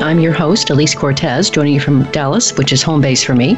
I'm your host, Alise Cortez, joining you from Dallas, which is home base for me.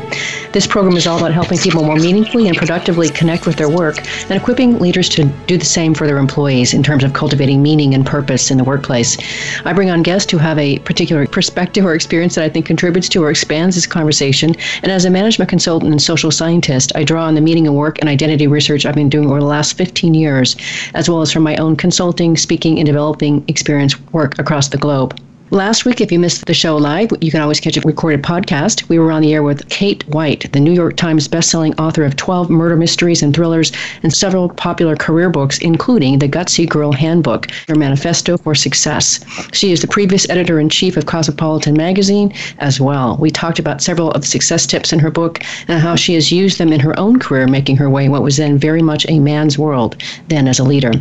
This program is all about helping people more meaningfully and productively connect with their work and equipping leaders to do the same for their employees in terms of cultivating meaning and purpose in the workplace. I bring on guests who have a particular perspective or experience that I think contributes to or expands this conversation. And as a management consultant and social scientist, I draw on the meaning of work and identity research I've been doing over the last 15 years, as well as from my own consulting, speaking, and developing experience work across the globe. Last week, if you missed the show live, you can always catch a recorded podcast. We were on the air with Kate White, the New York Times bestselling author of 12 murder mysteries and thrillers and several popular career books, including The Gutsy Girl Handbook, Her Manifesto for Success. She is the previous editor in chief of Cosmopolitan magazine as well. We talked about several of the success tips in her book and how she has used them in her own career, making her way in what was then very much a man's world, then as a leader.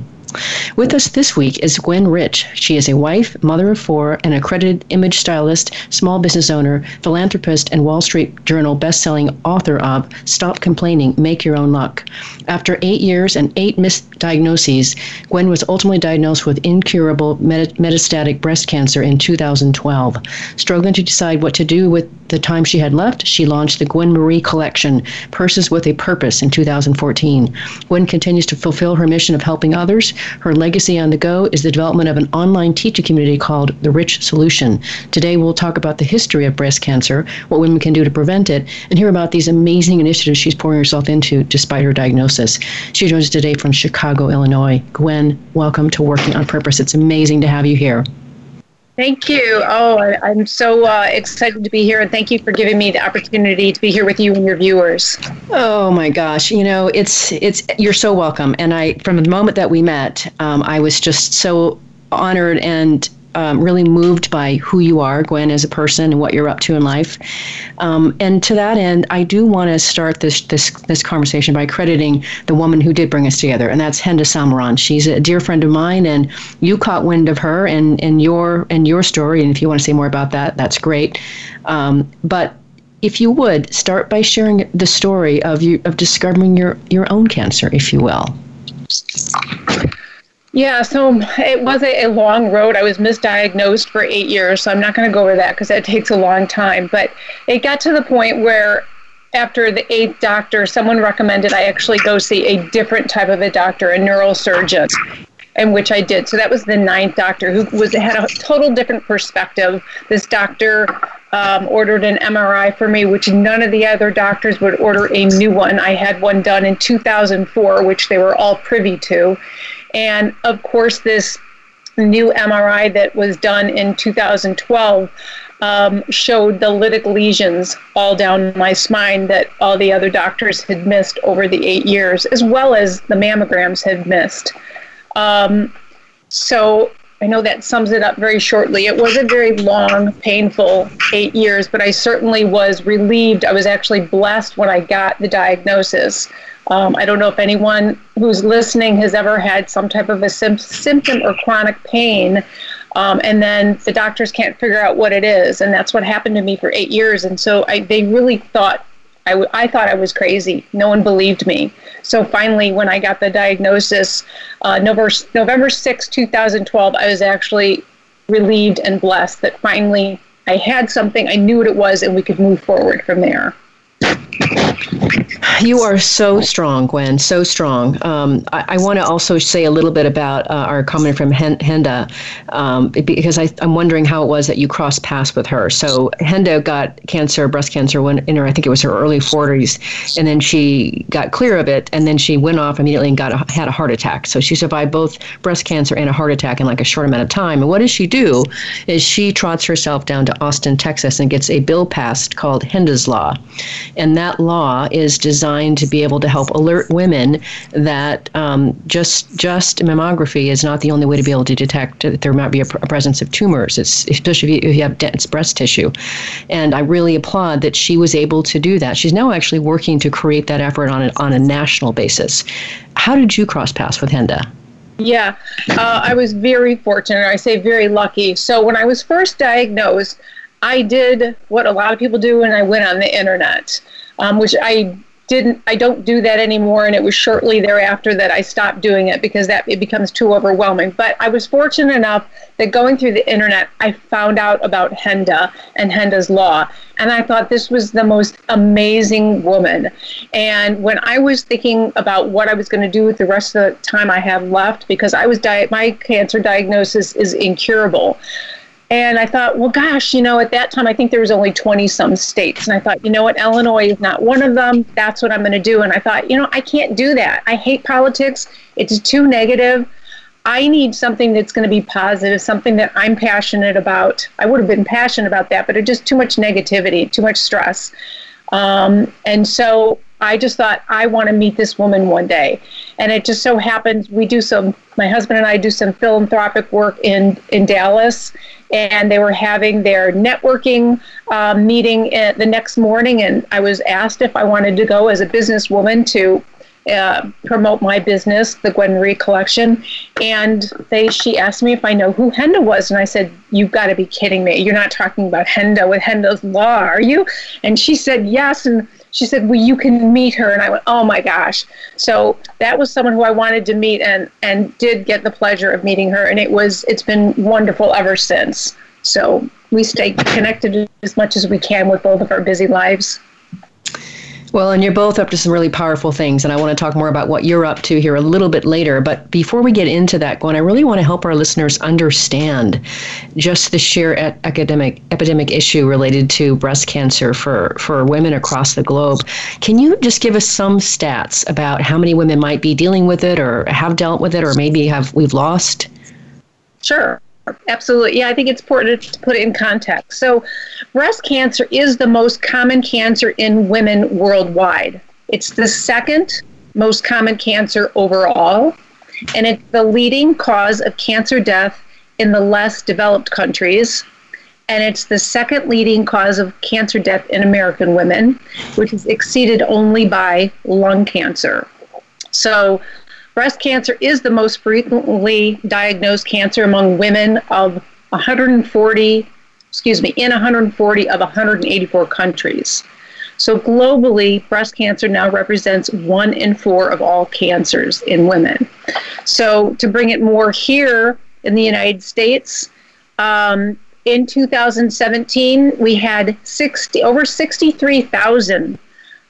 With us this week is Gwen Rich. She is a wife, mother of four, an accredited image stylist, small business owner, philanthropist, and Wall Street Journal best-selling author of Stop Complaining, Make Your Own Luck. After eight years and eight misdiagnoses, Gwen was ultimately diagnosed with incurable metastatic breast cancer in 2012. Struggling to decide what to do with the time she had left, she launched the Gwen Marie Collection, Purses with a Purpose, in 2014. Gwen continues to fulfill her mission of helping others. Her legacy on the go is the development of an online teaching community called The Rich Solution. Today, we'll talk about the history of breast cancer, what women can do to prevent it, and hear about these amazing initiatives she's pouring herself into despite her diagnosis. She joins us today from Chicago, Illinois. Gwen, welcome to Working on Purpose. It's amazing to have you here. Thank you. Oh, I, am so uh, excited to be here, and thank you for giving me the opportunity to be here with you and your viewers. Oh my gosh, you know it's it's you're so welcome. And I, from the moment that we met, um, I was just so honored and um, really moved by who you are, Gwen, as a person and what you're up to in life. Um, and to that end, I do want to start this this this conversation by crediting the woman who did bring us together, and that's Henda Salmeron. She's a dear friend of mine, and you caught wind of her and and your and your story. And if you want to say more about that, that's great. Um, but if you would start by sharing the story of you of discovering your your own cancer, if you will. Yeah, so it was a, a, long road. I was misdiagnosed for eight years, so I'm not going to go over that because that takes a long time. But it got to the point where, after the eighth doctor, someone recommended I actually go see a different type of a doctor, a neurosurgeon, and which I did. So that was the ninth doctor who was had a total different perspective. This doctor um, ordered an MRI for me, which none of the other doctors would order a new one. I had one done in 2004, which they were all privy to and of course, this new MRI that was done in 2012 um, showed the lytic lesions all down my spine that all the other doctors had missed over the eight years, as well as the mammograms had missed. Um, so I know that sums it up very shortly. It was a very long, painful eight years, but I certainly was relieved. I was actually blessed when I got the diagnosis. Um, I don't know if anyone who's listening has ever had some type of a sim- symptom or chronic pain, um, and then the doctors can't figure out what it is, and that's what happened to me for eight years. And so I, they really thought I, w- I thought I was crazy. No one believed me. So finally, when I got the diagnosis, uh, November November 6, 2012, I was actually relieved and blessed that finally I had something. I knew what it was, and we could move forward from there. You are so strong, Gwen, so strong. Um, I, I want to also say a little bit about uh, our comment from Henda, um, because I, am wondering how it was that you crossed paths with her. So Henda got cancer, breast cancer, when in her, I think it was her early 40s, and then she got clear of it, and then she went off immediately and got a, had a heart attack. So she survived both breast cancer and a heart attack in like a short amount of time. And what does she do? Is she trots herself down to Austin, Texas, and gets a bill passed called Henda's Law, and that law is designed to be able to help alert women that um, just just mammography is not the only way to be able to detect that there might be a, pr- a presence of tumors, it's, especially if you, if you have dense breast tissue. And I really applaud that she was able to do that. She's now actually working to create that effort on a, on a national basis. How did you cross paths with Henda? Yeah, uh, I was very fortunate. I say very lucky. So when I was first diagnosed, I did what a lot of people do, and I went on the internet, um, which I didn't I don't do that anymore and it was shortly thereafter that I stopped doing it because that it becomes too overwhelming. But I was fortunate enough that going through the internet I found out about Henda and Henda's law and I thought this was the most amazing woman. And when I was thinking about what I was going to do with the rest of the time I have left because I was di- my cancer diagnosis is incurable and I thought, well, gosh, you know, at that time, I think there was only 20 some states. And I thought, you know what, Illinois is not one of them. That's what I'm going to do. And I thought, you know, I can't do that. I hate politics. It's too negative. I need something that's going to be positive, something that I'm passionate about. I would have been passionate about that, but it's just too much negativity, too much stress. Um, and so I just thought, I want to meet this woman one day. And it just so happens we do some, my husband and I do some philanthropic work in, in Dallas and they were having their networking um, meeting the next morning. And I was asked if I wanted to go as a businesswoman to uh, promote my business, the Gwen Marie Collection, and they she asked me if I know who Henda was, and I said, "You've got to be kidding me! You're not talking about Henda with Henda's Law, are you?" And she said, "Yes." And she said, "Well, you can meet her." And I went, "Oh my gosh!" So that was someone who I wanted to meet, and and did get the pleasure of meeting her, and it was it's been wonderful ever since. So we stay connected as much as we can with both of our busy lives. Well, and you're both up to some really powerful things, and I want to talk more about what you're up to here a little bit later. But before we get into that, Gwen, I really want to help our listeners understand just the sheer academic epidemic issue related to breast cancer for, for women across the globe. Can you just give us some stats about how many women might be dealing with it, or have dealt with it, or maybe have we've lost? Sure. Absolutely. Yeah, I think it's important to put it in context. So, breast cancer is the most common cancer in women worldwide. It's the second most common cancer overall, and it's the leading cause of cancer death in the less developed countries. And it's the second leading cause of cancer death in American women, which is exceeded only by lung cancer. So, breast cancer is the most frequently diagnosed cancer among women of 140, excuse me, in 140 of 184 countries. So globally, breast cancer now represents one in four of all cancers in women. So to bring it more here in the United States, um, in 2017, we had 60 over 63,000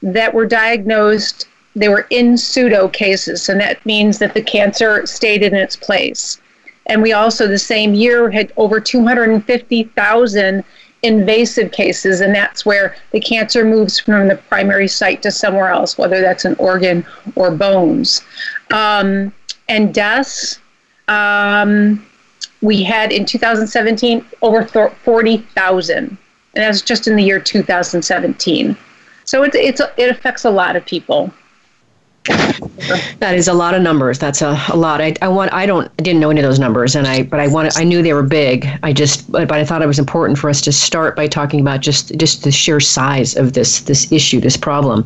that were diagnosed they were in situ cases, and that means that the cancer stayed in its place. And we also, the same year, had over 250,000 invasive cases, and that's where the cancer moves from the primary site to somewhere else, whether that's an organ or bones. Um, and deaths, um, we had in 2017 over 40,000, and that's just in the year 2017. So it, it's, it affects a lot of people. That is a lot of numbers. That's a, a lot. I, I want. I don't. I didn't know any of those numbers, and I. But I wanted. I knew they were big. I just. But, but I thought it was important for us to start by talking about just just the sheer size of this this issue, this problem.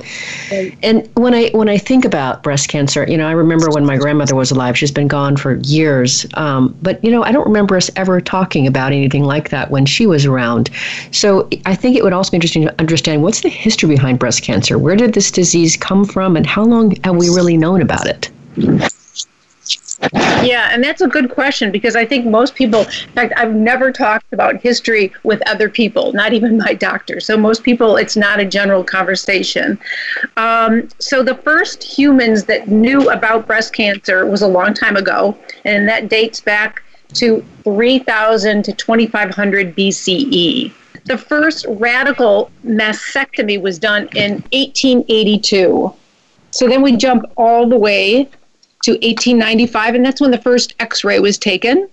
And when I when I think about breast cancer, you know, I remember when my grandmother was alive. She's been gone for years. Um, but you know, I don't remember us ever talking about anything like that when she was around. So I think it would also be interesting to understand what's the history behind breast cancer. Where did this disease come from, and how long have we really known about it? Yeah, and that's a good question because I think most people, in fact, I've never talked about history with other people, not even my doctor. So most people, it's not a general conversation. Um, so the first humans that knew about breast cancer was a long time ago, and that dates back to 3000 to 2500 BCE. The first radical mastectomy was done in 1882. So then we jump all the way to 1895, and that's when the first x ray was taken.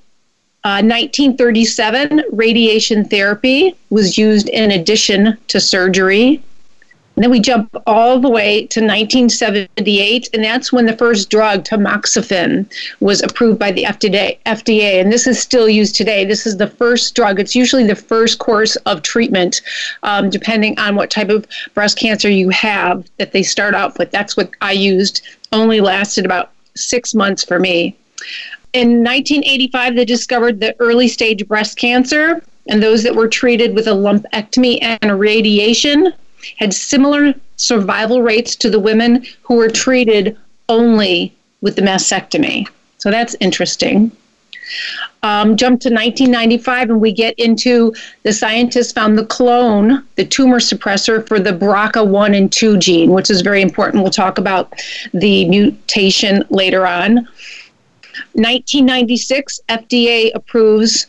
Uh, 1937, radiation therapy was used in addition to surgery. And then we jump all the way to 1978, and that's when the first drug, tamoxifen, was approved by the FDA. And this is still used today. This is the first drug. It's usually the first course of treatment, um, depending on what type of breast cancer you have, that they start out with. That's what I used. Only lasted about six months for me. In 1985, they discovered the early stage breast cancer, and those that were treated with a lumpectomy and radiation had similar survival rates to the women who were treated only with the mastectomy. So that's interesting. Um, jump to 1995, and we get into the scientists found the clone, the tumor suppressor for the BRCA1 and 2 gene, which is very important. We'll talk about the mutation later on. 1996, FDA approves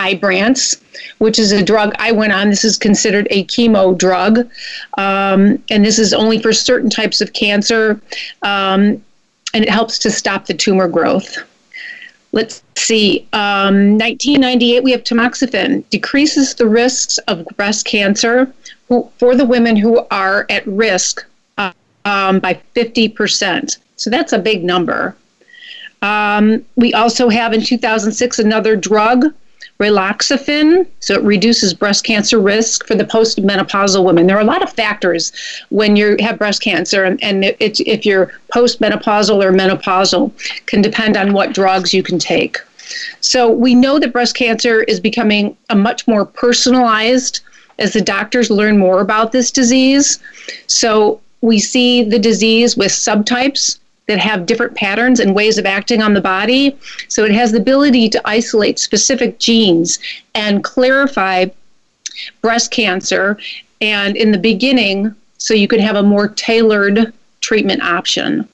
Ibrance, which is a drug I went on. This is considered a chemo drug, um, and this is only for certain types of cancer, um, and it helps to stop the tumor growth. Let's see. Um, 1998, we have tamoxifen, decreases the risks of breast cancer who, for the women who are at risk uh, by 50%. So that's a big number. Um, we also have in 2006 another drug, raloxifene, so it reduces breast cancer risk for the postmenopausal women. There are a lot of factors when you have breast cancer, and, and it's, if you're postmenopausal or menopausal, can depend on what drugs you can take. So we know that breast cancer is becoming a much more personalized as the doctors learn more about this disease. So we see the disease with subtypes that have different patterns and ways of acting on the body. So it has the ability to isolate specific genes and clarify breast cancer. And in the beginning, so you could have a more tailored treatment option.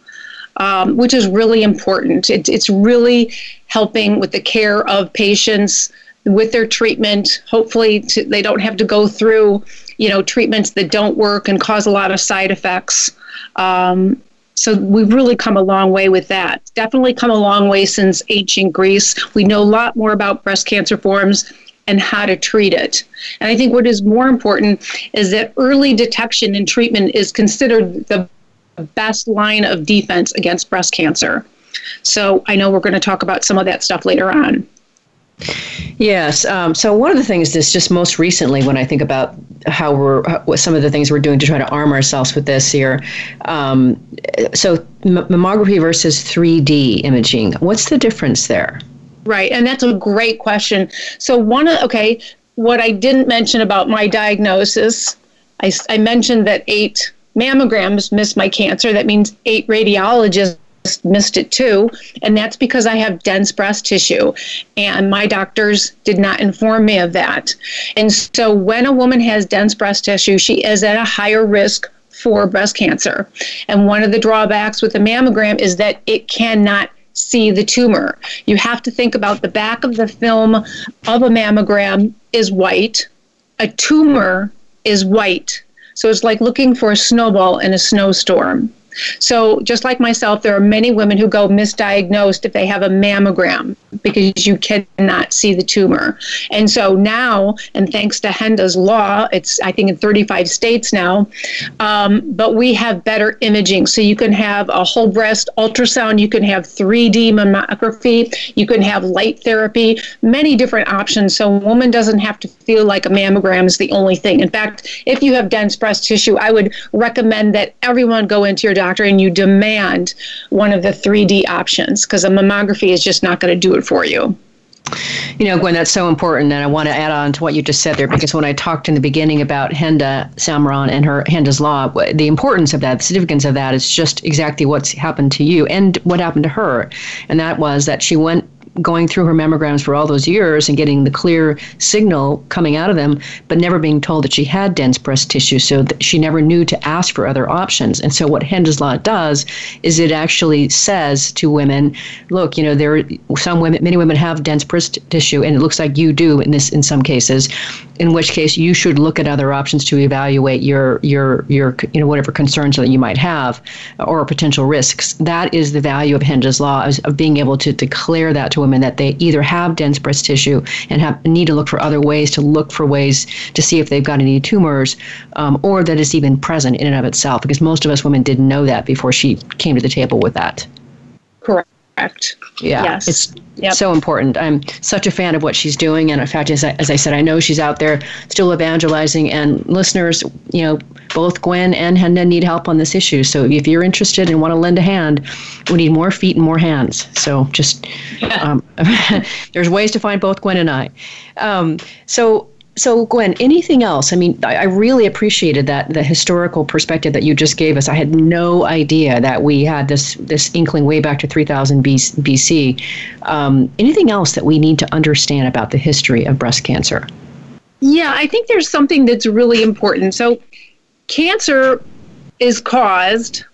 Um, which is really important. It, it's really helping with the care of patients with their treatment. Hopefully, to, they don't have to go through, you know, treatments that don't work and cause a lot of side effects. Um, so we've really come a long way with that. Definitely come a long way since ancient Greece. We know a lot more about breast cancer forms and how to treat it. And I think what is more important is that early detection and treatment is considered the best line of defense against breast cancer. So I know we're going to talk about some of that stuff later on. Yes. Um, so one of the things is just most recently, when I think about how we're what some of the things we're doing to try to arm ourselves with this here. Um, so mammography versus 3D imaging. What's the difference there? Right, and that's a great question. So one, of okay, what I didn't mention about my diagnosis, I, I mentioned that eight mammograms missed my cancer. That means eight radiologists missed it too. And that's because I have dense breast tissue. And my doctors did not inform me of that. And so when a woman has dense breast tissue, she is at a higher risk for breast cancer. And one of the drawbacks with a mammogram is that it cannot see the tumor. You have to think about the back of the film of a mammogram is white, a tumor is white. So it's like looking for a snowball in a snowstorm. So, just like myself, there are many women who go misdiagnosed if they have a mammogram because you cannot see the tumor. And so now, and thanks to HENDA's law, it's I think in 35 states now, um, but we have better imaging. So you can have a whole breast ultrasound, you can have 3D mammography, you can have light therapy, many different options. So a woman doesn't have to feel like a mammogram is the only thing. In fact, if you have dense breast tissue, I would recommend that everyone go into your doctor doctor and you demand one of the 3D options because a mammography is just not going to do it for you. You know, Gwen, that's so important, and I want to add on to what you just said there because when I talked in the beginning about Henda Salmeron and her Henda's Law, the importance of that, the significance of that is just exactly what's happened to you and what happened to her. And that was that she went going through her mammograms for all those years and getting the clear signal coming out of them, but never being told that she had dense breast tissue, so she never knew to ask for other options. And so, what Henda's Law does is it actually says to women, look, you know, there are some women, many women have dense breast tissue, and it looks like you do in this in some cases. In which case, you should look at other options to evaluate your your your you know whatever concerns that you might have or potential risks. That is the value of Henda's Law of being able to declare that to women that they either have dense breast tissue and have need to look for other ways to look for ways to see if they've got any tumors, um, or that it's even present in and of itself. Because most of us women didn't know that before she came to the table with that. Correct correct. Yeah, yes. it's yep. so important. I'm such a fan of what she's doing, and in fact, as I, as I said, I know she's out there still evangelizing. And listeners, you know, both Gwen and Henda need help on this issue. So if you're interested and want to lend a hand, we need more feet and more hands. So just um, there's ways to find both Gwen and I. Um, so so, Gwen, anything else? I mean, I, I, really appreciated that the historical perspective that you just gave us. I had no idea that we had this this inkling way back to 3000 BC. Um, anything else that we need to understand about the history of breast cancer? Yeah, I think there's something that's really important. So, cancer is caused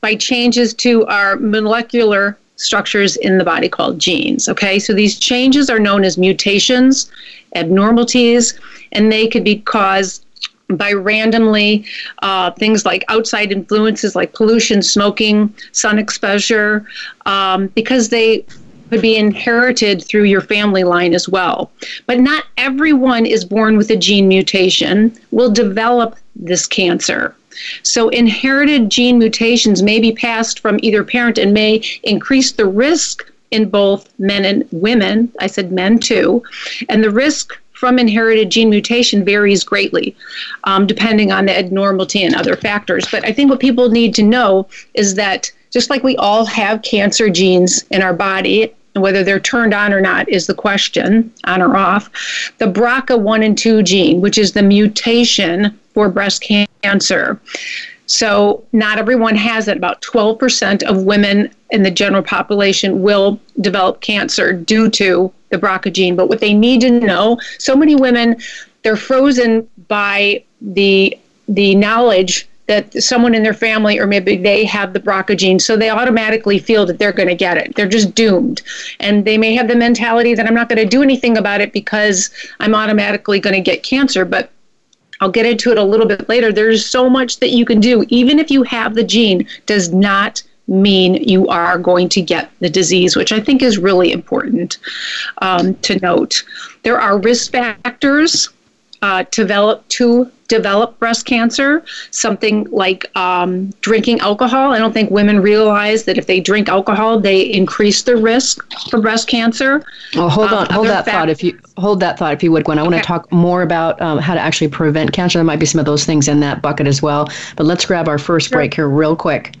by changes to our molecular structures in the body called genes. Okay, so these changes are known as mutations, abnormalities, and they could be caused by randomly uh, things like outside influences like pollution, smoking, sun exposure, um, because they could be inherited through your family line as well. But not everyone is born with a gene mutation, will develop this cancer. So, inherited gene mutations may be passed from either parent and may increase the risk in both men and women. I said men too. And the risk from inherited gene mutation varies greatly um, depending on the abnormality and other factors. But I think what people need to know is that just like we all have cancer genes in our body, whether they're turned on or not is the question, on or off. The BRCA1 and 2 gene, which is the mutation for breast cancer. So, not everyone has it. About 12% of women in the general population will develop cancer due to the BRCA gene. But what they need to know so many women, they're frozen by the the knowledge that someone in their family or maybe they have the BRCA gene, so they automatically feel that they're going to get it. They're just doomed. And they may have the mentality that I'm not going to do anything about it because I'm automatically going to get cancer. But I'll get into it a little bit later. There's so much that you can do. Even if you have the gene, does not mean you are going to get the disease, which I think is really important um, to note. There are risk factors uh, to develop to develop breast cancer, something like um, drinking alcohol. I don't think women realize that if they drink alcohol, they increase the risk for breast cancer. Well, hold on, um, hold that thought if you hold that thought if you would, Gwen. I want to talk more about um, how to actually prevent cancer. There might be some of those things in that bucket as well. But let's grab our first sure. break here real quick.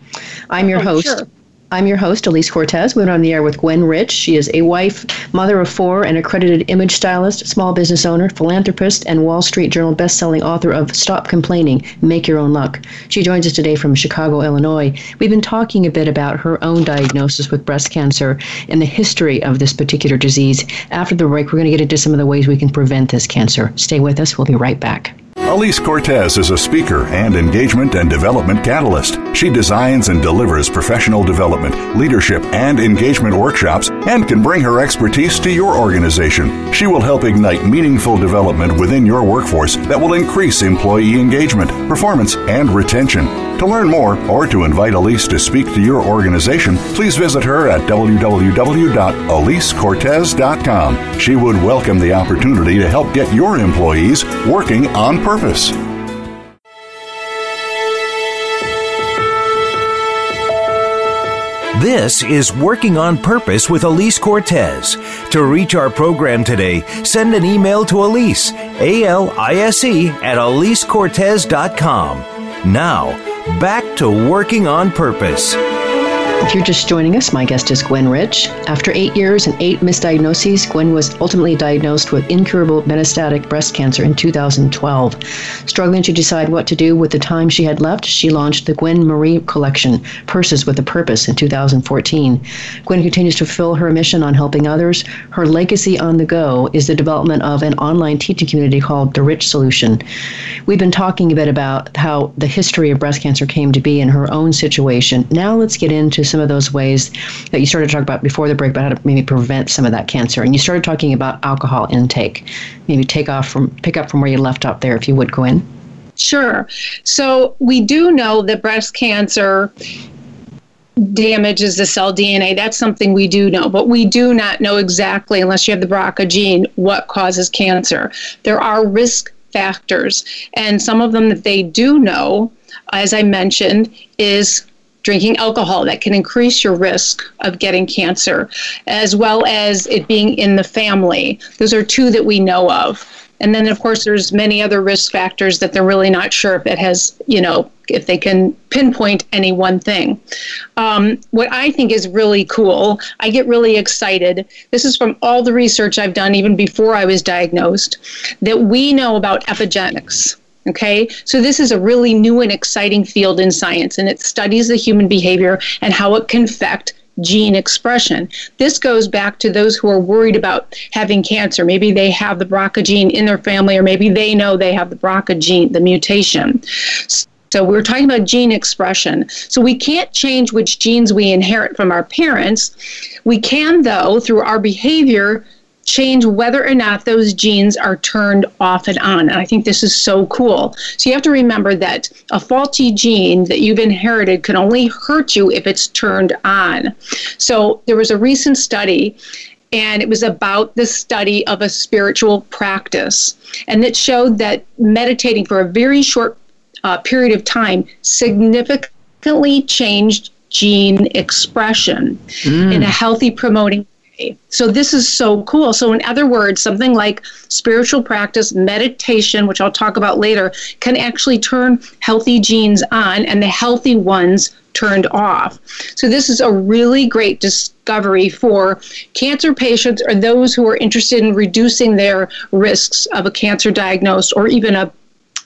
I'm your host. Sure. I'm your host, Alise Cortez. We're on the air with Gwen Rich. She is a wife, mother of four, an accredited image stylist, small business owner, philanthropist, and Wall Street Journal bestselling author of Stop Complaining, Make Your Own Luck. She joins us today from Chicago, Illinois. We've been talking a bit about her own diagnosis with breast cancer and the history of this particular disease. After the break, we're going to get into some of the ways we can prevent this cancer. Stay with us. We'll be right back. Alise Cortez is a speaker and engagement and development catalyst. She designs and delivers professional development, leadership, and engagement workshops and can bring her expertise to your organization. She will help ignite meaningful development within your workforce that will increase employee engagement, performance, and retention. To learn more or to invite Alise to speak to your organization, please visit her at www.alisecortez.com. She would welcome the opportunity to help get your employees working on purpose. This is Working on Purpose with Alise Cortez. To reach our program today, send an email to Alise, A L I S E, at AliseCortez.com. Now, back to Working on Purpose. If you're just joining us, my guest is Gwen Rich. After eight years and eight misdiagnoses, Gwen was ultimately diagnosed with incurable metastatic breast cancer in 2012. Struggling to decide what to do with the time she had left, she launched the Gwen Marie Collection, Purses with a Purpose, in 2014. Gwen continues to fulfill her mission on helping others. Her legacy on the go is the development of an online teaching community called The Rich Solution. We've been talking a bit about how the history of breast cancer came to be in her own situation. Now let's get into some of those ways that you started to talk about before the break about how to maybe prevent some of that cancer. And you started talking about alcohol intake. Maybe take off from pick up from where you left off there, if you would Gwen. Sure. So we do know that breast cancer damages the cell DNA. That's something we do know, but we do not know exactly, unless you have the BRCA gene, what causes cancer. There are risk factors, and some of them that they do know, as I mentioned, is drinking alcohol that can increase your risk of getting cancer, as well as it being in the family. Those are two that we know of. And then, of course, there's many other risk factors that they're really not sure if it has, you know, if they can pinpoint any one thing. Um, what I think is really cool, I get really excited. This is from all the research I've done, even before I was diagnosed, that we know about epigenetics. Okay, so this is a really new and exciting field in science, and it studies the human behavior and how it can affect gene expression. This goes back to those who are worried about having cancer. Maybe they have the BRCA gene in their family, or maybe they know they have the BRCA gene, the mutation. So we're talking about gene expression. So we can't change which genes we inherit from our parents. We can, though, through our behavior, change whether or not those genes are turned off and on. And I think this is so cool. So you have to remember that a faulty gene that you've inherited can only hurt you if it's turned on. So there was a recent study and it was about the study of a spiritual practice. And it showed that meditating for a very short uh, period of time significantly changed gene expression mm. in a healthy promoting so this is so cool. So in other words, something like spiritual practice, meditation, which I'll talk about later, can actually turn healthy genes on and the healthy ones turned off. So this is a really great discovery for cancer patients or those who are interested in reducing their risks of a cancer diagnosis or even a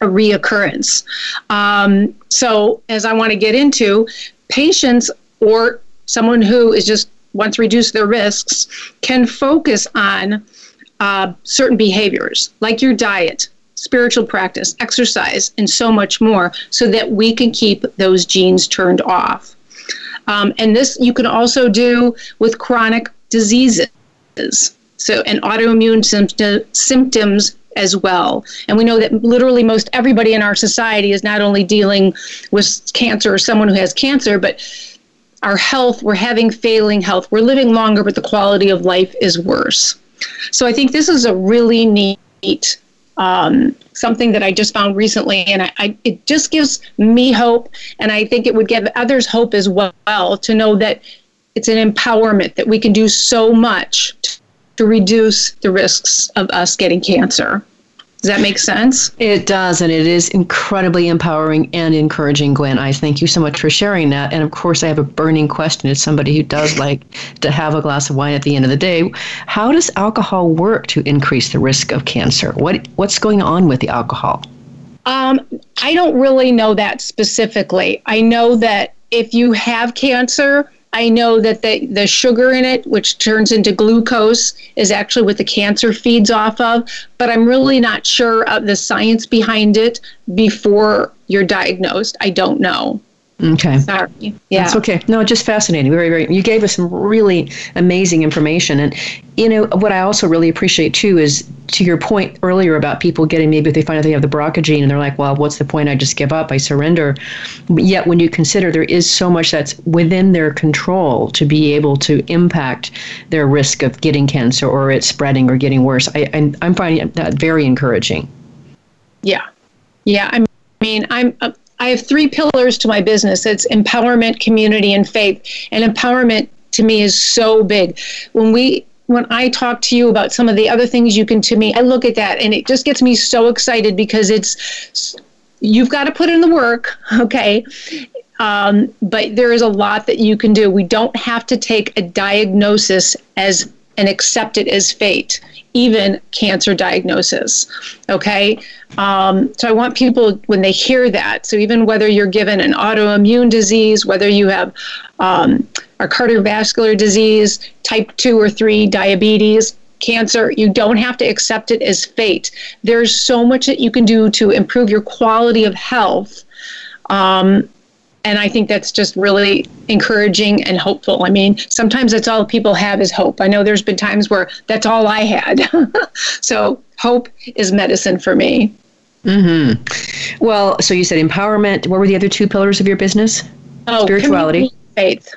a reoccurrence. Um, so, as I want to get into, patients or someone who is just once reduce their risks, can focus on uh, certain behaviors like your diet, spiritual practice, exercise, and so much more so that we can keep those genes turned off. Um, and this you can also do with chronic diseases. So, and autoimmune symptom, symptoms as well. And we know that literally most everybody in our society is not only dealing with cancer or someone who has cancer, but our health, we're having failing health, we're living longer, but the quality of life is worse. So I think this is a really neat um, something that I just found recently, and I, I, it just gives me hope, and I think it would give others hope as well to know that it's an empowerment that we can do so much to, to reduce the risks of us getting cancer. Does that make sense? It does, and it is incredibly empowering and encouraging, Gwen. I thank you so much for sharing that. And of course, I have a burning question as somebody who does like to have a glass of wine at the end of the day. How does alcohol work to increase the risk of cancer? What What's going on with the alcohol? Um, I don't really know that specifically. I know that if you have cancer, I know that the, the sugar in it, which turns into glucose, is actually what the cancer feeds off of. But I'm really not sure of the science behind it before you're diagnosed. I don't know. Okay. Sorry. Yeah. That's okay. No, just fascinating. Very, very. You gave us some really amazing information, and you know what I also really appreciate too is to your point earlier about people getting maybe they find out they have the BRCA gene and they're like, well, what's the point? I just give up. I surrender. Yet when you consider there is so much that's within their control to be able to impact their risk of getting cancer or it spreading or getting worse, I, I'm, I'm finding that very encouraging. Yeah. Yeah. I mean, I'm. Uh, I have three pillars to my business. It's empowerment, community, and faith. And empowerment to me is so big. When we when I talk to you about some of the other things you can to me, I look at that and it just gets me so excited because it's you've got to put in the work, okay? Um, but there is a lot that you can do. We don't have to take a diagnosis as and accept it as fate even cancer diagnosis. Okay. Um, so I want people, when they hear that, so even whether you're given an autoimmune disease, whether you have um, a cardiovascular disease, type 2 or 3 diabetes, cancer, you don't have to accept it as fate. There's so much that you can do to improve your quality of health. Um, and I think that's just really encouraging and hopeful. I mean, sometimes that's all people have is hope. I know there's been times where that's all I had. so hope is medicine for me. Mm-hmm. Well, so you said empowerment. What were the other two pillars of your business? Oh, spirituality, faith.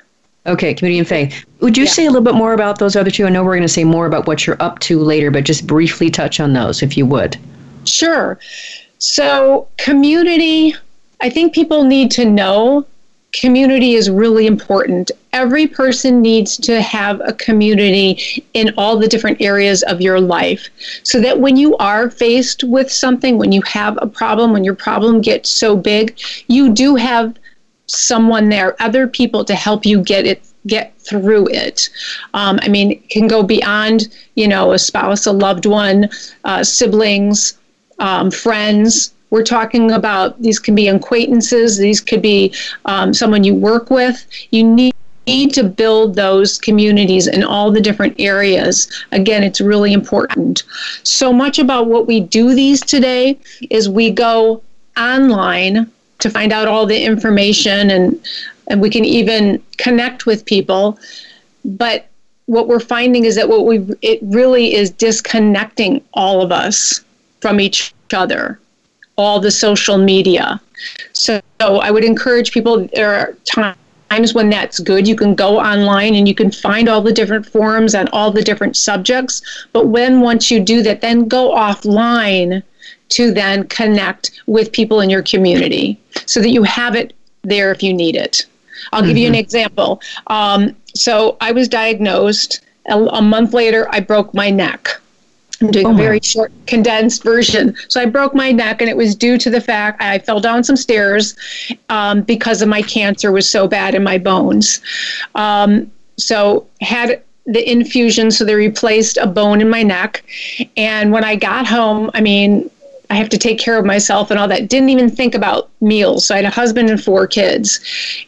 Okay, community and faith. Would you yeah. say a little bit more about those other two? I know we're going to say more about what you're up to later, but just briefly touch on those if you would. Sure. So, community, I think people need to know community is really important. Every person needs to have a community in all the different areas of your life so that when you are faced with something, when you have a problem, when your problem gets so big, you do have someone there, other people to help you get it get through it. Um, I mean, it can go beyond, you know, a spouse, a loved one, uh, siblings, um, friends. We're talking about these can be acquaintances, these could be um, someone you work with. You need need to build those communities in all the different areas. Again, it's really important. So much about what we do these today is we go online to find out all the information and and we can even connect with people but what we're finding is that what we it really is disconnecting all of us from each other all the social media so, so i would encourage people there are times when that's good you can go online and you can find all the different forums and all the different subjects but when once you do that then go offline to then connect with people in your community so that you have it there if you need it. I'll mm-hmm. give you an mm-hmm. example. Um, so I was diagnosed. A, a, month later, I broke my neck. I'm doing oh a very short, condensed version. So I broke my neck, and it was due to the fact I fell down some stairs um, because of my cancer was so bad in my bones. Um, so had the infusion, so they replaced a bone in my neck. And when I got home, I mean, I have to take care of myself and all that. Didn't even think about meals. So I had a husband and four kids.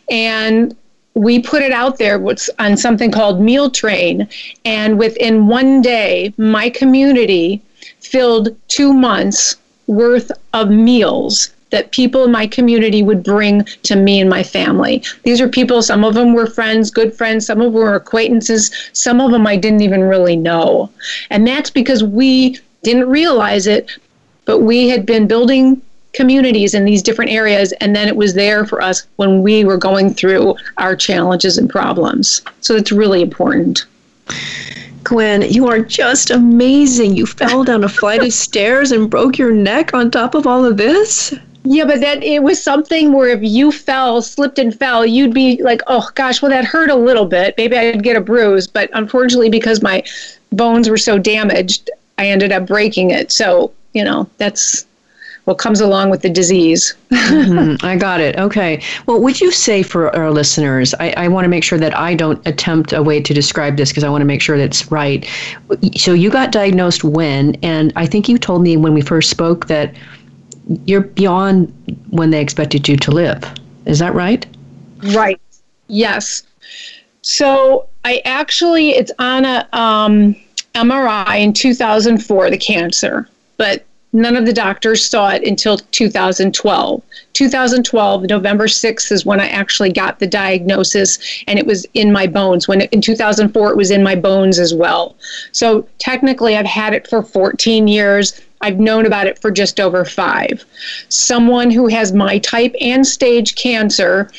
And we put it out there on something called Meal Train. And within one day, my community filled two months worth of meals that people in my community would bring to me and my family. These are people, some of them were friends, good friends, some of them were acquaintances, some of them I didn't even really know. And that's because we didn't realize it, but we had been building communities in these different areas, and then it was there for us when we were going through our challenges and problems. So it's really important. Gwen, you are just amazing. You fell down a flight of stairs and broke your neck on top of all of this. Yeah, but that it was something where if you fell, slipped and fell, you'd be like, oh gosh, well, that hurt a little bit. Maybe I'd get a bruise. But unfortunately, because my bones were so damaged, I ended up breaking it. So you know, that's what comes along with the disease. mm-hmm. I got it. Okay. Well, would you say for our listeners, I, I want to make sure that I don't attempt a way to describe this because I want to make sure that's right. So you got diagnosed when? And I think you told me when we first spoke that you're beyond when they expected you to live. Is that right? Right. Yes. So I actually, it's on a um, MRI in 2004, the cancer, but none of the doctors saw it until 2012. 2012, November 6th is when I actually got the diagnosis, and it was in my bones. When in 2004, it was in my bones as well. So technically, I've had it for 14 years. I've known about it for just over five. Someone who has my type and stage cancer,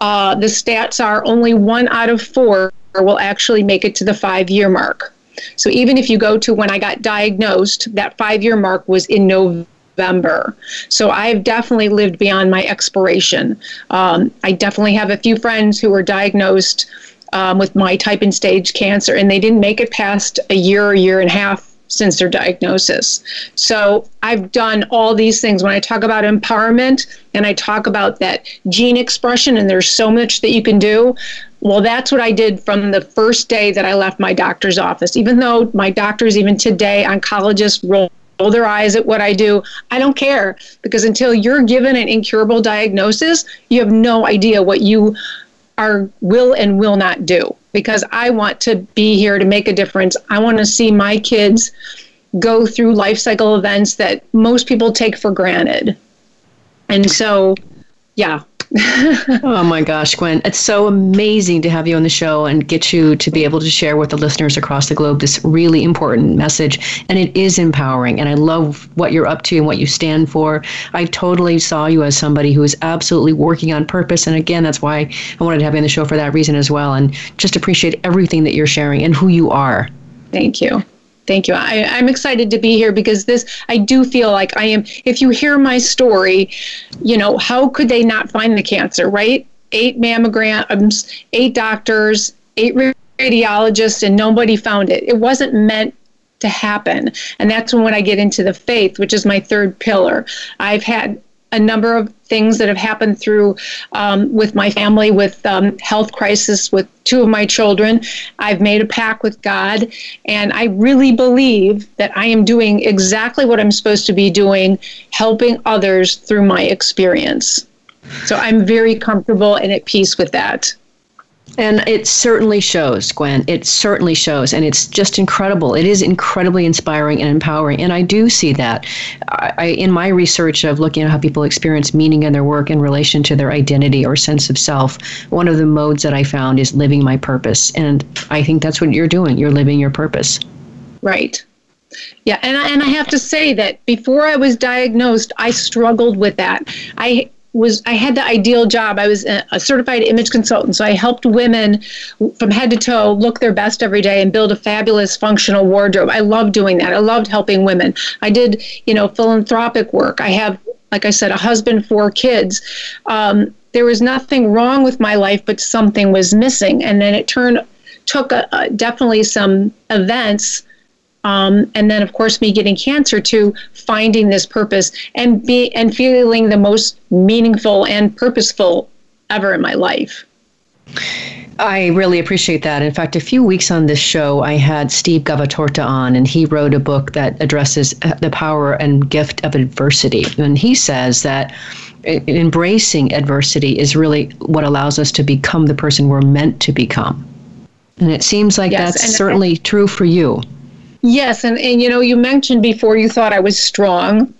uh, the stats are only one out of four will actually make it to the five year mark. So even if you go to when I got diagnosed, that five year mark was in November. So I've definitely lived beyond my expiration. Um, I definitely have a few friends who were diagnosed um, with my type and stage cancer, and they didn't make it past a year or year and a half since their diagnosis. So I've done all these things. When I talk about empowerment and I talk about that gene expression, and there's so much that you can do, well, that's what I did from the first day that I left my doctor's office. Even though my doctors, even today, oncologists roll their eyes at what I do. I don't care because until you're given an incurable diagnosis, you have no idea what you are will and will not do because I want to be here to make a difference. I want to see my kids go through life cycle events that most people take for granted. And so, yeah, oh my gosh, Gwen. It's so amazing to have you on the show and get you to be able to share with the listeners across the globe this really important message. And it is empowering. And I love what you're up to and what you stand for. I totally saw you as somebody who is absolutely working on purpose. And again, that's why I wanted to have you on the show for that reason as well. And just appreciate everything that you're sharing and who you are. Thank you. Thank you. I, I'm excited to be here because this, I do feel like I am, if you hear my story, you know, how could they not find the cancer, right? Eight mammograms, eight doctors, eight radiologists, and nobody found it. It wasn't meant to happen. And that's when I get into the faith, which is my third pillar. I've had a number of things that have happened through um, with my family with um, health crisis with two of my children. I've made a pact with god and i really believe that i am doing exactly what i'm supposed to be doing helping others through my experience. So i'm very comfortable and at peace with that and it certainly shows, Gwen. It certainly shows. And it's just incredible. It is incredibly inspiring and empowering. And I do see that. I, in my research of looking at how people experience meaning in their work in relation to their identity or sense of self, one of the modes that I found is living my purpose. And I think that's what you're doing. You're living your purpose. Right. Yeah, and I, and I have to say that before I was diagnosed, I struggled with that. I was I had the ideal job. I was a, certified image consultant, so I helped women from head to toe look their best every day and build a fabulous functional wardrobe. I loved doing that. I loved helping women. I did, you know, philanthropic work. I have, like I said, a husband, four kids. Um, there was nothing wrong with my life, but something was missing, and then it turned took a, a, definitely some events um, and then of course me getting cancer to finding this purpose and be and feeling the most meaningful and purposeful ever in my life I really appreciate that. In fact, a few weeks on this show, I had Steve Gavatorta on, and he wrote a book that addresses uh, the power and gift of adversity. And he says that embracing adversity is really what allows us to become the person we're meant to become. And it seems like yes, that's certainly true for you. Yes, and, and you know, you mentioned before you thought I was strong.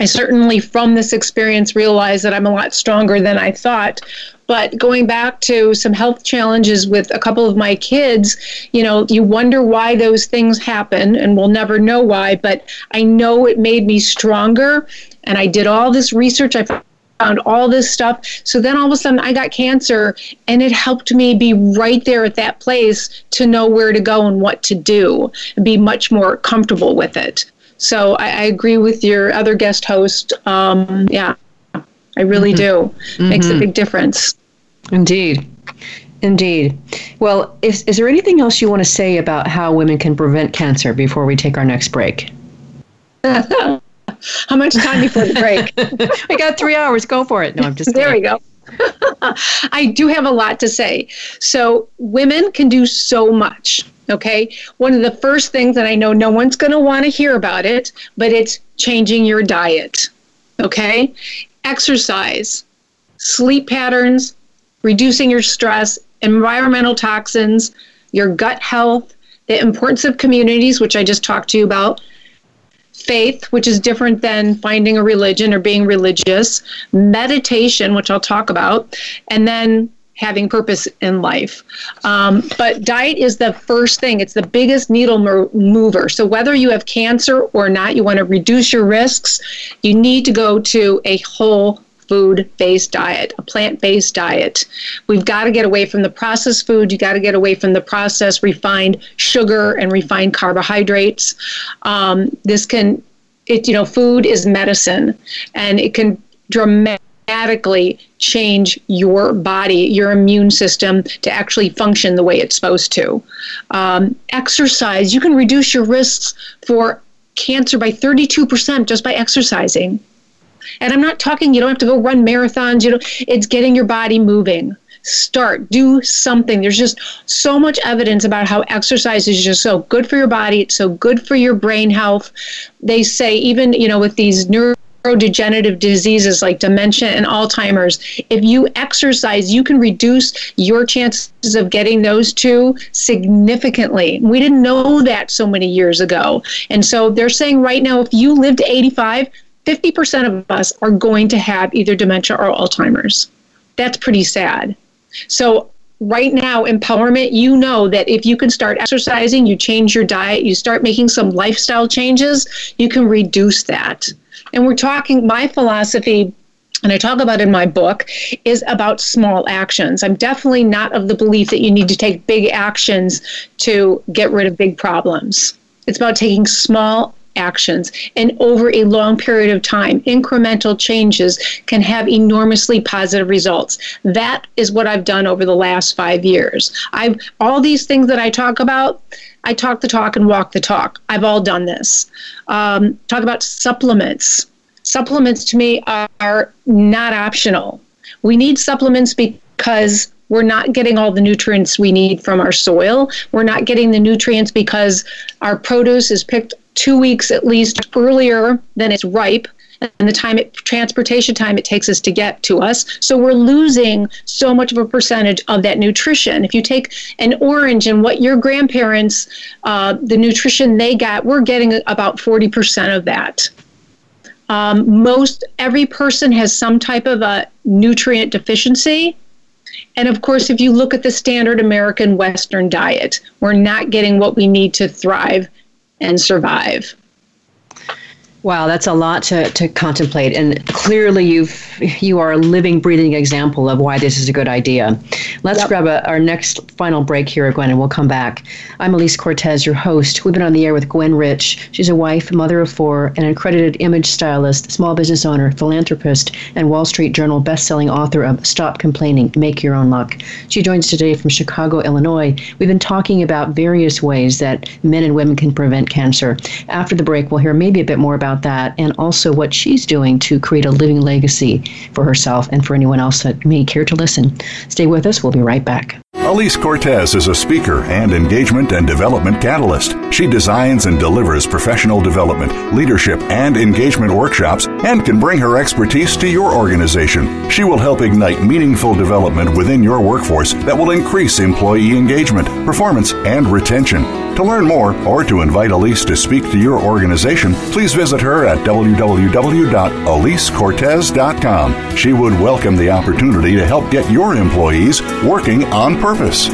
I certainly, from this experience, realized that I'm a lot stronger than I thought. But going back to some health challenges with a couple of my kids, you know, you wonder why those things happen, and we'll never know why. But I know it made me stronger, and I did all this research. I found all this stuff. So then all of a sudden I got cancer and it helped me be right there at that place to know where to go and what to do and be much more comfortable with it. So I, I agree with your other guest host. Um, yeah, I really mm-hmm. do. Mm-hmm. Makes a big difference. Indeed. Indeed. Well, is, is there anything else you want to say about how women can prevent cancer before we take our next break? How much time before the break? we got three hours. Go for it. No, I'm just there. We go. I do have a lot to say. So women can do so much. Okay. One of the first things that I know no one's going to want to hear about it, but it's changing your diet. Okay. Exercise, sleep patterns, reducing your stress, environmental toxins, your gut health, the importance of communities, which I just talked to you about, faith, which is different than finding a religion or being religious, meditation, which I'll talk about, and then having purpose in life. Um, but diet is the first thing, it's the biggest needle mover. So, whether you have cancer or not, you want to reduce your risks, you need to go to a whole food based diet, a plant based diet. We've got to get away from the processed food. You got to get away from the processed refined sugar and refined carbohydrates. Um, this can, it you know, food is medicine, and it can dramatically change your body, your immune system to actually function the way it's supposed to. Um, exercise, you can reduce your risks for cancer by 32% just by exercising. And I'm not talking, you don't have to go run marathons, you know, it's getting your body moving. Start, do something. There's just so much evidence about how exercise is just so good for your body, it's so good for your brain health. They say, even, you know, with these neuro neurodegenerative diseases like dementia and Alzheimer's, if you exercise, you can reduce your chances of getting those two significantly. We didn't know that so many years ago. And so they're saying right now, if you live to 85, 50% of us are going to have either dementia or Alzheimer's. that's pretty sad. So right now empowerment you know that if you can start exercising you change your diet you start making some lifestyle changes you can reduce that and we're talking my philosophy and I talk about in my book, is about small actions. I'm definitely not of the belief that you need to take big actions to get rid of big problems. It's about taking small actions. And over a long period of time incremental changes can have enormously positive results. That is what i've done over the last 5 years. I've all these things that i talk about i talk the talk and walk the talk. I've all done this. Um, talk about supplements. Supplements to me are not optional. We need supplements because we're not getting all the nutrients we need from our soil. We're not getting the nutrients because our produce is picked two weeks at least earlier than it's ripe and the time it transportation time it takes us to get to us. So we're losing so much of a percentage of that nutrition. If you take an orange and what your grandparents uh, the nutrition they got we're getting about 40% of that. Um, most every person has some type of a nutrient deficiency. And of course, if you look at the standard American Western diet, we're not getting what we need to thrive and survive. Wow, that's a lot to, to contemplate, and clearly you've you are a living, breathing example of why this is a good idea. Let's yep. grab a, our next final break here, Gwen, and we'll come back. I'm Alise Cortez, your host. We've been on the air with Gwen Rich. She's a wife, mother of four, an accredited image stylist, small business owner, philanthropist, and Wall Street Journal best-selling author of Stop Complaining, Make Your Own Luck. She joins today from Chicago, Illinois. We've been talking about various ways that men and women can prevent cancer. After the break, we'll hear maybe a bit more about about that and also what she's doing to create a living legacy for herself and for anyone else that may care to listen. Stay with us. We'll be right back. Alise Cortez is a speaker and engagement and development catalyst. She designs and delivers professional development, leadership, and engagement workshops and can bring her expertise to your organization. She will help ignite meaningful development within your workforce that will increase employee engagement, performance, and retention. To learn more or to invite Alise to speak to your organization, please visit her at www.alisecortez.com. She would welcome the opportunity to help get your employees working on purpose purpose.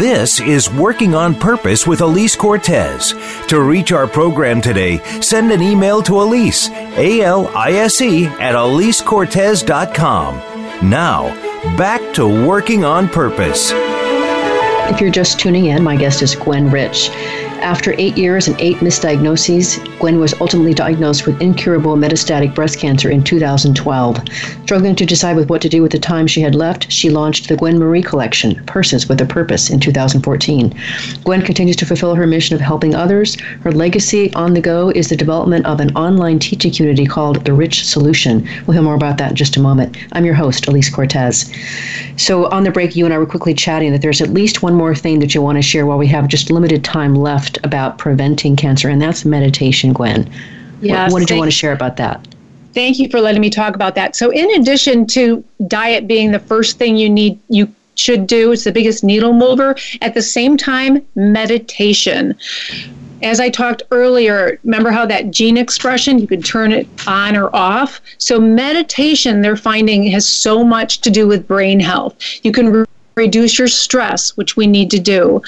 This is Working on Purpose with Alise Cortez. To reach our program today, send an email to Alise, A L I S E, at AliseCortez.com. Now, back to Working on Purpose. If you're just tuning in, my guest is Gwen Rich. After eight years and eight misdiagnoses, Gwen was ultimately diagnosed with incurable metastatic breast cancer in 2012. Struggling to decide with what to do with the time she had left, she launched the Gwen Marie Collection, Purses with a Purpose, in 2014. Gwen continues to fulfill her mission of helping others. Her legacy on the go is the development of an online teaching community called The Rich Solution. We'll hear more about that in just a moment. I'm your host, Alise Cortez. So, on the break, you and I were quickly chatting that there's at least one more thing that you want to share while we have just limited time left about preventing cancer, and that's meditation, Gwen. Yes, what, what did you want to share about that? Thank you for letting me talk about that. So, in addition to diet being the first thing you need, you should do, it's the biggest needle mover. At the same time, meditation. As I talked earlier, remember how that gene expression, you can turn it on or off? So, meditation, they're finding, has so much to do with brain health. You can reduce your stress, which we need to do.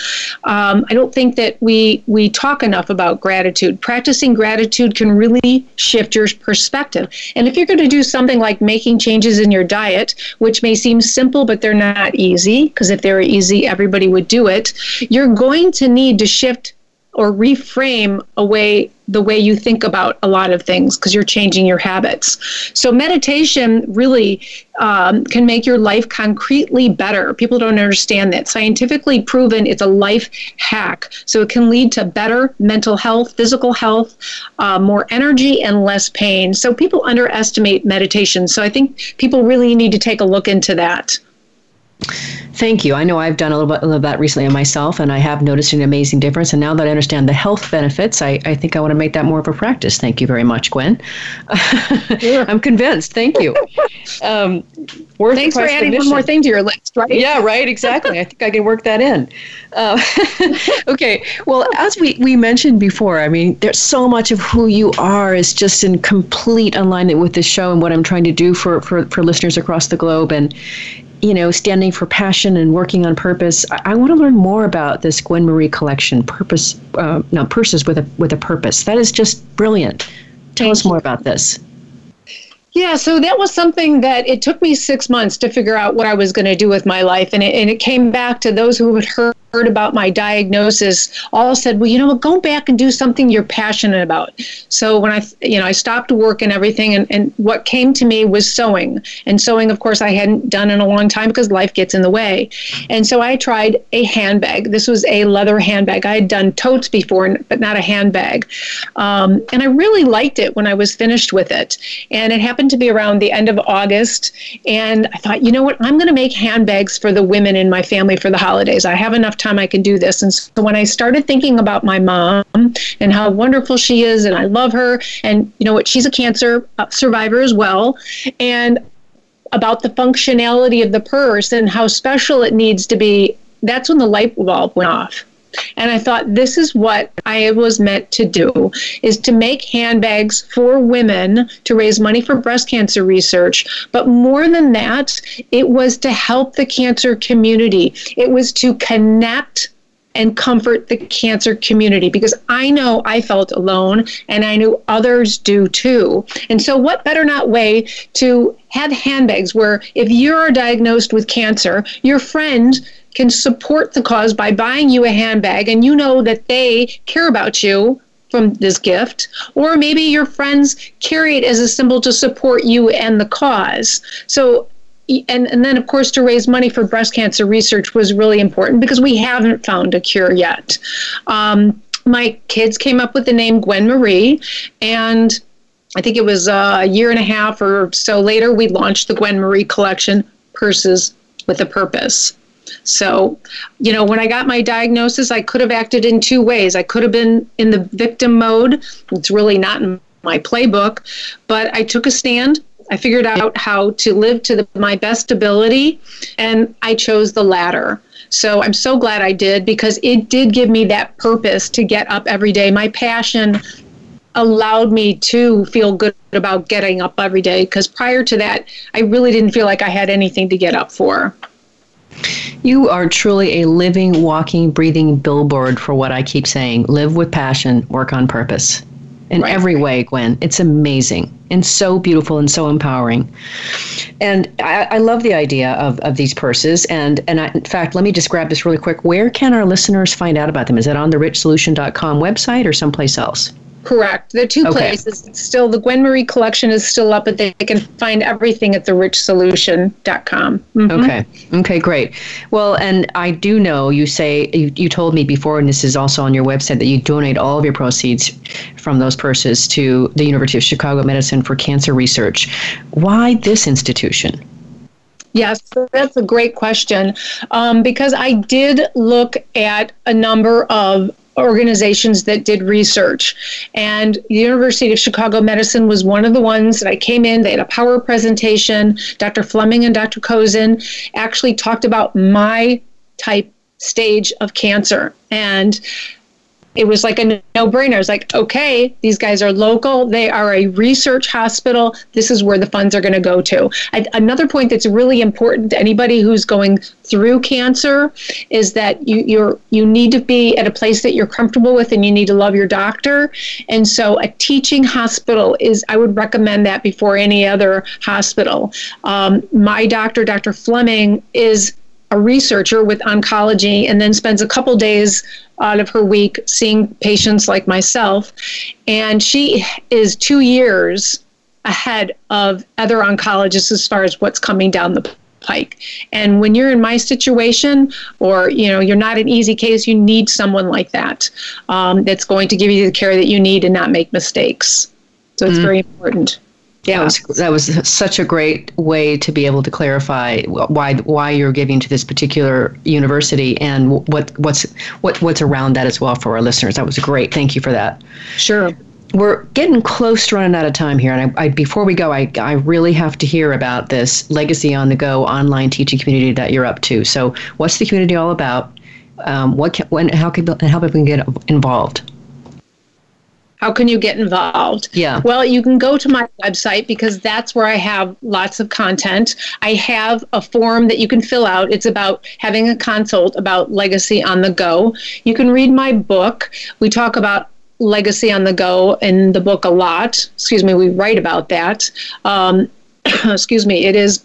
Um, I don't think that we we talk enough about gratitude. Practicing gratitude can really shift your perspective. And if you're going to do something like making changes in your diet, which may seem simple, but they're not easy, because if they were easy, everybody would do it. You're going to need to shift or reframe a way the way you think about a lot of things because you're changing your habits. So meditation really um, can make your life concretely better. People don't understand that. Scientifically proven, it's a life hack. So it can lead to better mental health, physical health, uh, more energy, and less pain. So people underestimate meditation. So I think people really need to take a look into that. Thank you. I know I've done a little bit of that recently on myself, and I have noticed an amazing difference. And now that I understand the health benefits, I, I think I want to make that more of a practice. Thank you very much, Gwen. I'm convinced. Thank you. Um, Thanks for adding one more thing to your list, right? Yeah, right. Exactly. I think I can work that in. Uh, okay. Well, as we, we mentioned before, I mean, there's so much of who you are is just in complete alignment with this show and what I'm trying to do for, for, for listeners across the globe. And you know, standing for passion and working on purpose. I, I want to learn more about this Gwen Marie collection, purpose, uh, no, purses with a with a purpose. That is just brilliant. Tell Thank us more about this. Yeah, so that was something that it took me six months to figure out what I was going to do with my life. And it, and it came back to those who had heard heard about my diagnosis all said, well, you know what, go back and do something you're passionate about. So when I, you know, I stopped work and everything, and, and what came to me was sewing. And sewing, of course, I hadn't done in a long time because life gets in the way. And so I tried a handbag. This was a leather handbag. I had done totes before, but not a handbag. Um, and I really liked it when I was finished with it. And it happened to be around the end of August. And I thought, you know what, I'm going to make handbags for the women in my family for the holidays. I have enough time time I can do this. And so when I started thinking about my mom and how wonderful she is, and I love her, and you know what, she's a cancer uh, survivor as well, and about the functionality of the purse and how special it needs to be, that's when the light bulb went off. And I thought this is what I was meant to do is to make handbags for women to raise money for breast cancer research. But more than that, it was to help the cancer community. It was to connect and comfort the cancer community because I know I felt alone and I knew others do too. And so, what better not way to have handbags where if you're diagnosed with cancer, your friend can support the cause by buying you a handbag and you know that they care about you from this gift, or maybe your friends carry it as a symbol to support you and the cause. So, and, and then, of course, to raise money for breast cancer research was really important because we haven't found a cure yet. Um, my kids came up with the name Gwen Marie, and I think it was a year and a half or so later, we launched the Gwen Marie collection, Purses with a Purpose. So, you know, when I got my diagnosis, I could have acted in two ways. I could have been in the victim mode. It's really not in my playbook, but I took a stand. I figured out how to live to the, my best ability, and I chose the latter. So I'm so glad I did because it did give me that purpose to get up every day. My passion allowed me to feel good about getting up every day because prior to that, I really didn't feel like I had anything to get up for. You are truly a living, walking, breathing billboard for what I keep saying live with passion, work on purpose. In right. every way, Gwen. It's amazing and so beautiful and so empowering. And I, I love the idea of, of these purses. And, and I, in fact, let me just grab this really quick. Where can our listeners find out about them? Is that on the richsolution.com website or someplace else? Correct. The two okay. places. still the Gwen Marie collection is still up, but they can find everything at therichsolution.com. Mm-hmm. Okay. Okay, great. Well, and I do know you say you, you told me before, and this is also on your website, that you donate all of your proceeds from those purses to the University of Chicago Medicine for Cancer Research. Why this institution? Yes, that's a great question. Um, because I did look at a number of organizations that did research. And the University of Chicago Medicine was one of the ones that I came in. They had a power presentation. Dr. Fleming and Dr. Kozin actually talked about my type stage of cancer. And it was like a no brainer. It's like, okay, these guys are local. They are a research hospital. This is where the funds are going to go to. I, another point that's really important to anybody who's going through cancer is that you you're you need to be at a place that you're comfortable with, and you need to love your doctor. And so, a teaching hospital is I would recommend that before any other hospital. Um, my doctor, Dr. Fleming, is a researcher with oncology and then spends a couple days out of her week seeing patients like myself. And she is two years ahead of other oncologists as far as what's coming down the pike. And when you're in my situation, or you know you're not an easy case, you need someone like that um, that's going to give you the care that you need and not make mistakes. So it's mm very important. Yeah, was, that was such a great way to be able to clarify why why you're giving to this particular university and what what's what what's around that as well for our listeners. That was great. Thank you for that. Sure. We're getting close to running out of time here, and I, I, before we go, I, I really have to hear about this Legacy on the Go online teaching community that you're up to. So, what's the community all about? Um, what can, when, how can how people get involved? How can you get involved? Yeah. Well, you can go to my website because that's where I have lots of content. I have a form that you can fill out. It's about having a consult about legacy on the go. You can read my book. We talk about legacy on the go in the book a lot. Excuse me, we write about that. Um, excuse me, it is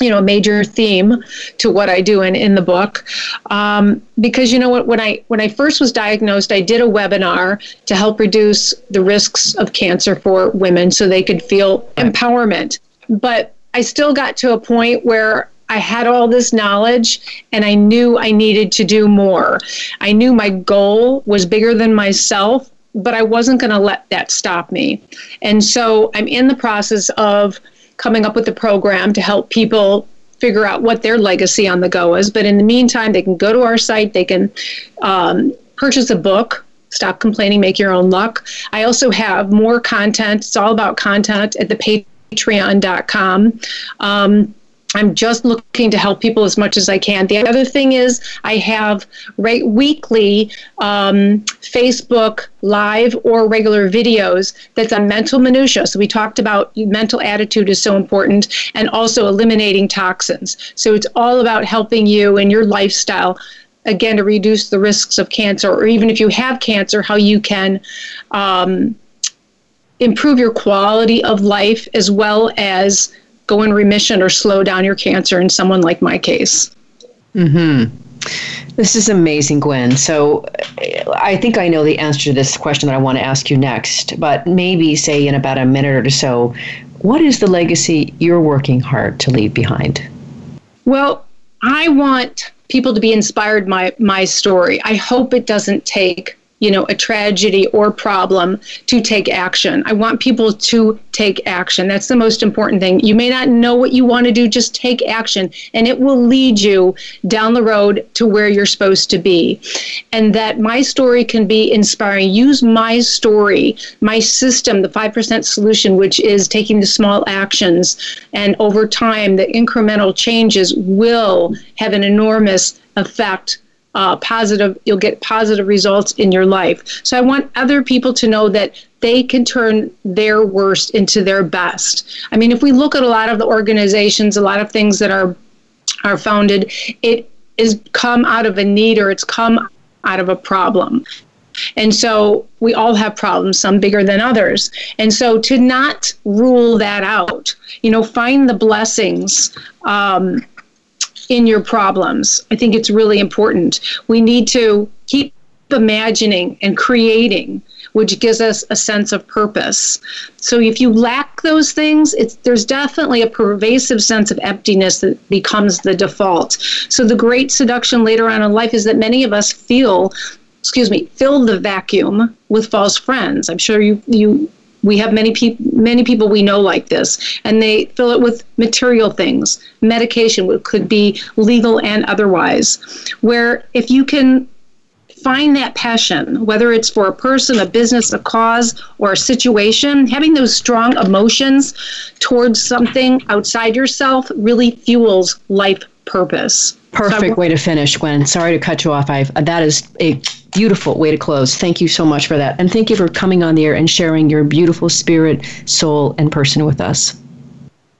you know a major theme to what I do in, in the book um, because you know what when I when I first was diagnosed I did a webinar to help reduce the risks of cancer for women so they could feel empowerment but I still got to a point where I had all this knowledge and I knew I needed to do more. I knew my goal was bigger than myself, but I wasn't going to let that stop me. And so I'm in the process of coming up with a program to help people figure out what their legacy on the go is. But in the meantime, they can go to our site, they can um, purchase a book. Stop complaining, make your own luck. I also have more content. It's all about content at the patreon.com. Um, I'm just looking to help people as much as I can. The other thing is, I have right, weekly um, Facebook live or regular videos that's on mental minutia. So we talked about mental attitude is so important, and also eliminating toxins. So it's all about helping you in your lifestyle again to reduce the risks of cancer, or even if you have cancer, how you can. Um, improve your quality of life as well as go in remission or slow down your cancer in someone like my case. Hmm. This is amazing, Gwen. So I think I know the answer to this question that I want to ask you next, but maybe say in about a minute or so, what is the legacy you're working hard to leave behind? Well, I want people to be inspired by my story. I hope it doesn't take you know, a tragedy or problem to take action. I want people to take action. That's the most important thing. You may not know what you want to do, just take action, and it will lead you down the road to where you're supposed to be. And that my story can be inspiring. Use my story, my system, the 5% solution, which is taking the small actions, and over time, the incremental changes will have an enormous effect uh, positive you'll get positive results in your life. So i want other people to know that they can turn their worst into their best. I mean if we look at a lot of the organizations a lot of things that are are founded it is come out of a need or it's come out of a problem. And so we all have problems, some bigger than others. And so to not rule that out, you know, find the blessings um, in your problems. I think it's really important. We need to keep imagining and creating which gives us a sense of purpose. So if you lack those things, there's definitely a pervasive sense of emptiness that becomes the default. So the great seduction later on in life is that many of us feel, excuse me, fill the vacuum with false friends. I'm sure you you we have many people many people we know like this and they fill it with material things medication which could be legal and otherwise where if you can find that passion whether it's for a person a business a cause or a situation having those strong emotions towards something outside yourself really fuels life purpose perfect so way to finish gwen sorry to cut you off I've, uh, that is a beautiful way to close. Thank you so much for that. And thank you for coming on the air and sharing your beautiful spirit, soul, and person with us.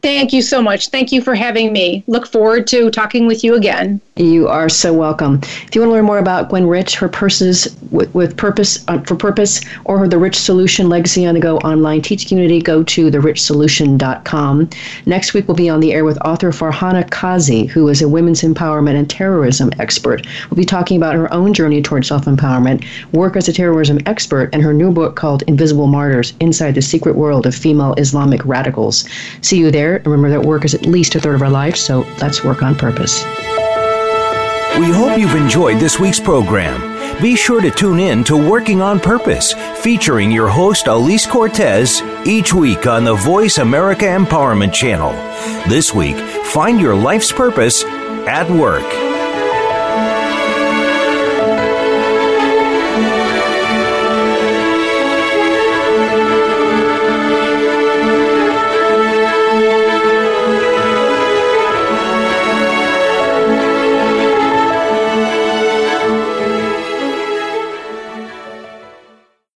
Thank you so much. Thank you for having me. Look forward to talking with you again. You are so welcome. If you want to learn more about Gwen Rich, her purses with, with purpose uh, for purpose, or her The Rich Solution Legacy on the Go online teach community, go to therichsolution.com. Next week, we'll be on the air with author Farhana Qazi, who is a women's empowerment and terrorism expert. We'll be talking about her own journey towards self empowerment, work as a terrorism expert, and her new book called Invisible Martyrs Inside the Secret World of Female Islamic Radicals. See you there. Remember that work is at least a third of our life, so let's work on purpose. We hope you've enjoyed this week's program. Be sure to tune in to Working on Purpose, featuring your host Alise Cortez each week on the Voice America Empowerment Channel. This week, find your life's purpose at work.